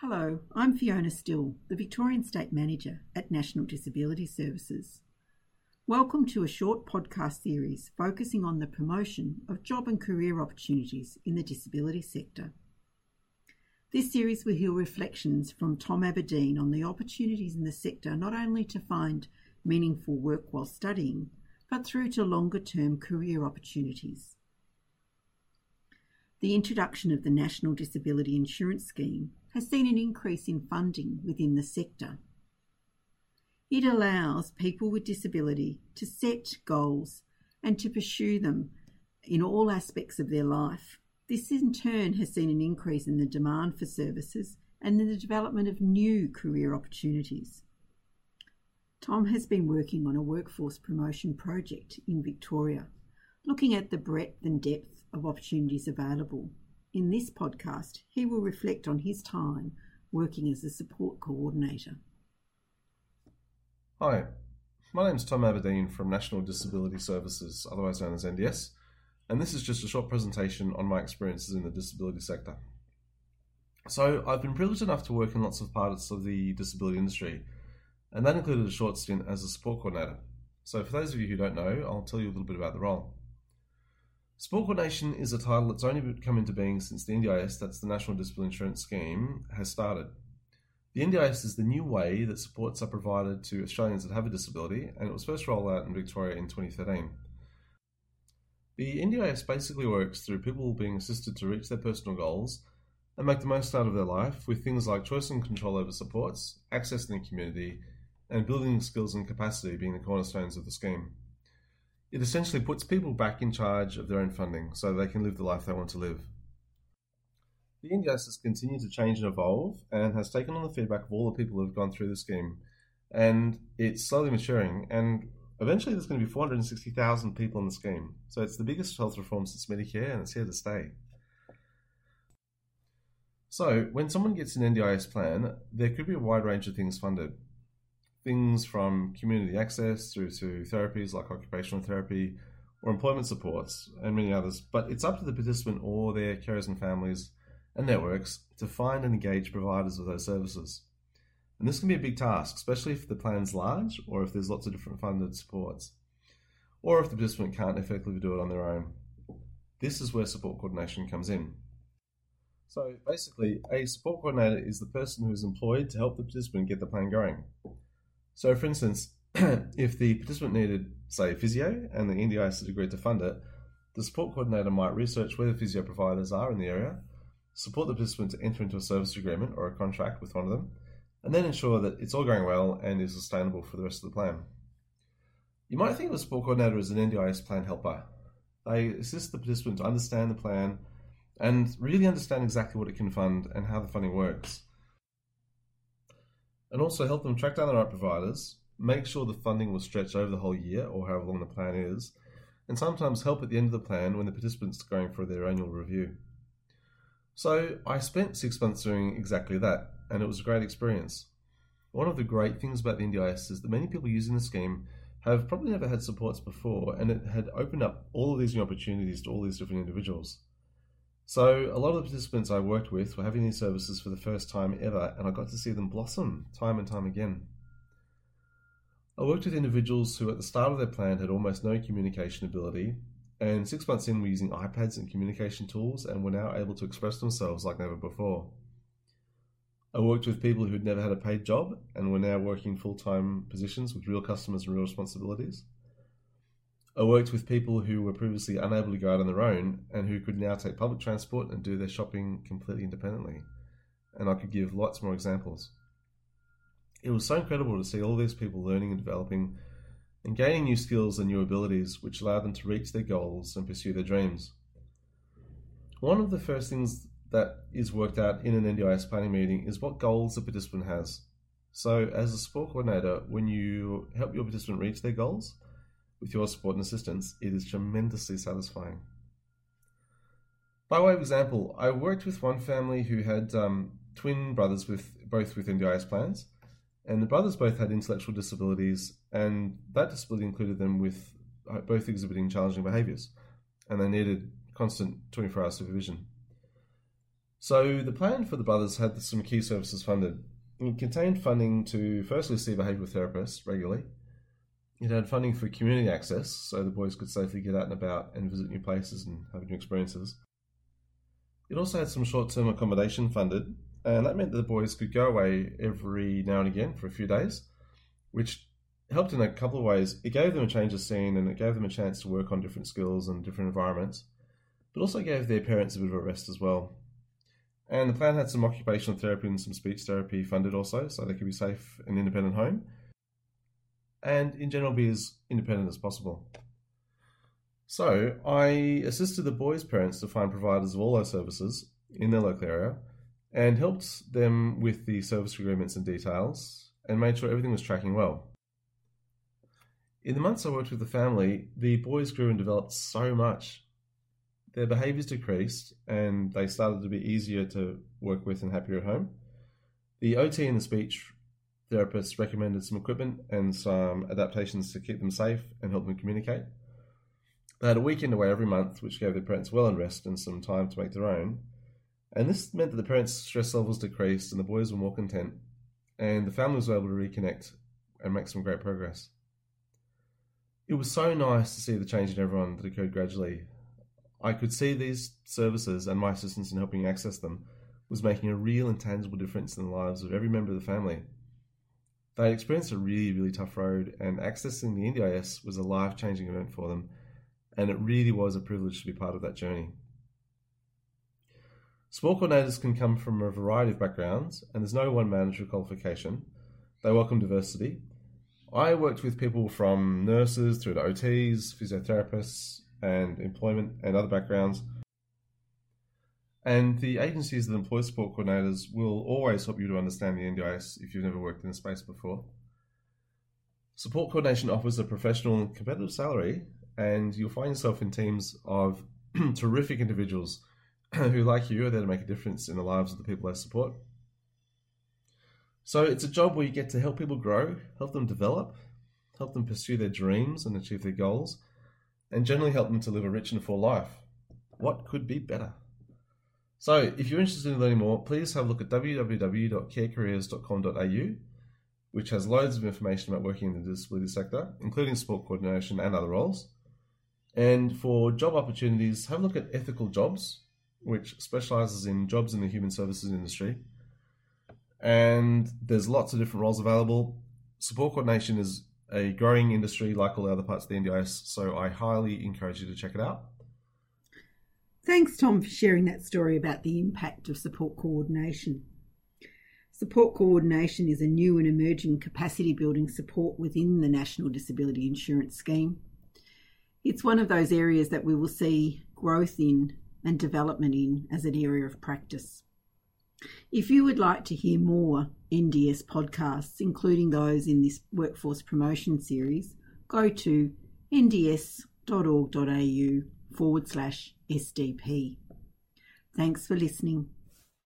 Hello, I'm Fiona Still, the Victorian State Manager at National Disability Services. Welcome to a short podcast series focusing on the promotion of job and career opportunities in the disability sector. This series will hear reflections from Tom Aberdeen on the opportunities in the sector not only to find meaningful work while studying, but through to longer term career opportunities. The introduction of the National Disability Insurance Scheme has seen an increase in funding within the sector. It allows people with disability to set goals and to pursue them in all aspects of their life. This in turn has seen an increase in the demand for services and in the development of new career opportunities. Tom has been working on a workforce promotion project in Victoria, looking at the breadth and depth of opportunities available. In this podcast, he will reflect on his time working as a support coordinator. Hi, my name is Tom Aberdeen from National Disability Services, otherwise known as NDS, and this is just a short presentation on my experiences in the disability sector. So, I've been privileged enough to work in lots of parts of the disability industry, and that included a short stint as a support coordinator. So, for those of you who don't know, I'll tell you a little bit about the role. Support coordination is a title that's only come into being since the NDIS, that's the National Disability Insurance Scheme, has started. The NDIS is the new way that supports are provided to Australians that have a disability, and it was first rolled out in Victoria in 2013. The NDIS basically works through people being assisted to reach their personal goals and make the most out of their life with things like choice and control over supports, accessing the community, and building skills and capacity being the cornerstones of the scheme. It essentially puts people back in charge of their own funding so they can live the life they want to live. The NDIS has continued to change and evolve and has taken on the feedback of all the people who have gone through the scheme. And it's slowly maturing, and eventually there's going to be 460,000 people in the scheme. So it's the biggest health reform since Medicare, and it's here to stay. So, when someone gets an NDIS plan, there could be a wide range of things funded. Things from community access through to therapies like occupational therapy or employment supports, and many others. But it's up to the participant or their carers and families and networks to find and engage providers of those services. And this can be a big task, especially if the plan's large or if there's lots of different funded supports, or if the participant can't effectively do it on their own. This is where support coordination comes in. So basically, a support coordinator is the person who is employed to help the participant get the plan going. So, for instance, if the participant needed, say, physio and the NDIS has agreed to fund it, the support coordinator might research where the physio providers are in the area support the participant to enter into a service agreement or a contract with one of them, and then ensure that it's all going well and is sustainable for the rest of the plan. You might think of a support coordinator as an NDIS plan helper. They assist the participant to understand the plan and really understand exactly what it can fund and how the funding works. And also help them track down the right providers, make sure the funding will stretch over the whole year or however long the plan is, and sometimes help at the end of the plan when the participant's are going for their annual review. So I spent six months doing exactly that, and it was a great experience. One of the great things about the NDIS is that many people using the scheme have probably never had supports before, and it had opened up all of these new opportunities to all these different individuals. So a lot of the participants I worked with were having these services for the first time ever, and I got to see them blossom time and time again. I worked with individuals who, at the start of their plan, had almost no communication ability and six months in, we're using iPads and communication tools, and we're now able to express themselves like never before. I worked with people who'd never had a paid job and were now working full time positions with real customers and real responsibilities. I worked with people who were previously unable to go out on their own and who could now take public transport and do their shopping completely independently. And I could give lots more examples. It was so incredible to see all these people learning and developing and gaining new skills and new abilities which allow them to reach their goals and pursue their dreams. One of the first things that is worked out in an NDIS planning meeting is what goals the participant has. So, as a support coordinator, when you help your participant reach their goals with your support and assistance, it is tremendously satisfying. By way of example, I worked with one family who had um, twin brothers with both with NDIS plans, and the brothers both had intellectual disabilities, and that disability included them with uh, both exhibiting challenging behaviours, and they needed constant 24 hour supervision. So the plan for the brothers had some key services funded. It contained funding to firstly see behavioural therapists regularly. It had funding for community access, so the boys could safely get out and about and visit new places and have new experiences. It also had some short term accommodation funded, and that meant that the boys could go away every now and again for a few days, which helped in a couple of ways. It gave them a change of scene and it gave them a chance to work on different skills and different environments, but also gave their parents a bit of a rest as well. And the plan had some occupational therapy and some speech therapy funded also, so they could be safe and independent home, and in general be as independent as possible. So I assisted the boys' parents to find providers of all those services in their local area and helped them with the service agreements and details and made sure everything was tracking well. In the months I worked with the family, the boys grew and developed so much. Their behaviours decreased and they started to be easier to work with and happier at home. The OT and the speech therapist recommended some equipment and some adaptations to keep them safe and help them communicate. They had a weekend away every month, which gave their parents well and rest and some time to make their own. And this meant that the parents' stress levels decreased and the boys were more content, and the families were able to reconnect and make some great progress. It was so nice to see the change in everyone that occurred gradually. I could see these services and my assistance in helping access them was making a real and tangible difference in the lives of every member of the family. They experienced a really, really tough road, and accessing the NDIS was a life changing event for them and it really was a privilege to be part of that journey. Support coordinators can come from a variety of backgrounds, and there's no one mandatory qualification. They welcome diversity. I worked with people from nurses through to OTs, physiotherapists, and employment and other backgrounds. And the agencies that employ support coordinators will always help you to understand the NDIS if you've never worked in the space before. Support coordination offers a professional and competitive salary and you'll find yourself in teams of terrific individuals who, like you, are there to make a difference in the lives of the people they support. So it's a job where you get to help people grow, help them develop, help them pursue their dreams and achieve their goals, and generally help them to live a rich and full life. What could be better? So, if you're interested in learning more, please have a look at www.carecareers.com.au, which has loads of information about working in the disability sector, including support coordination and other roles. And for job opportunities, have a look at Ethical Jobs, which specializes in jobs in the human services industry. And there's lots of different roles available. Support coordination is a growing industry like all the other parts of the NDIS, so I highly encourage you to check it out. Thanks, Tom, for sharing that story about the impact of support coordination. Support coordination is a new and emerging capacity building support within the National Disability Insurance Scheme it's one of those areas that we will see growth in and development in as an area of practice. If you would like to hear more NDS podcasts, including those in this workforce promotion series, go to nds.org.au forward slash SDP. Thanks for listening.